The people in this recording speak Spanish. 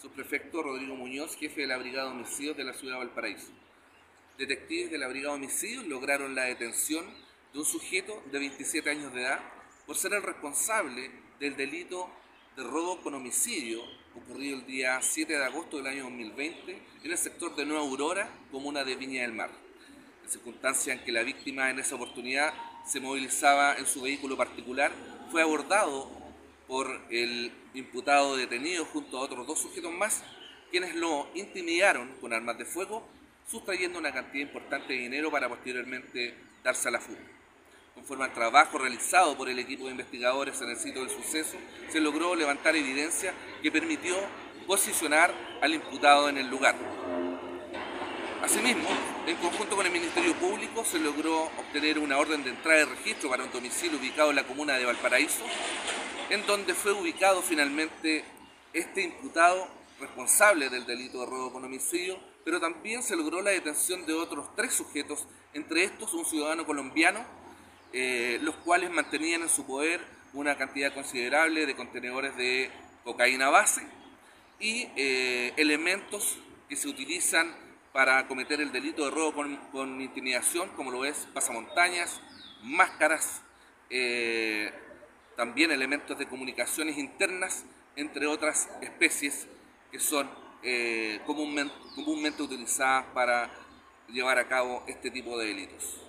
subprefecto Rodrigo Muñoz, jefe de la Brigada de Homicidios de la ciudad de Valparaíso. Detectives de la Brigada de Homicidios lograron la detención de un sujeto de 27 años de edad por ser el responsable del delito de robo con homicidio ocurrido el día 7 de agosto del año 2020 en el sector de Nueva Aurora, comuna de Viña del Mar. En circunstancia en que la víctima en esa oportunidad se movilizaba en su vehículo particular, fue abordado por el imputado detenido junto a otros dos sujetos más, quienes lo intimidaron con armas de fuego, sustrayendo una cantidad importante de dinero para posteriormente darse a la fuga. Conforme al trabajo realizado por el equipo de investigadores en el sitio del suceso, se logró levantar evidencia que permitió posicionar al imputado en el lugar. Asimismo, en conjunto con el Ministerio Público se logró obtener una orden de entrada de registro para un domicilio ubicado en la comuna de Valparaíso, en donde fue ubicado finalmente este imputado responsable del delito de robo con homicidio, pero también se logró la detención de otros tres sujetos, entre estos un ciudadano colombiano, eh, los cuales mantenían en su poder una cantidad considerable de contenedores de cocaína base y eh, elementos que se utilizan para cometer el delito de robo con, intimidación, como lo es pasamontañas, máscaras, eh, también elementos de comunicaciones internas, entre otras especies que son comúnmente utilizadas para llevar a cabo este tipo de delitos.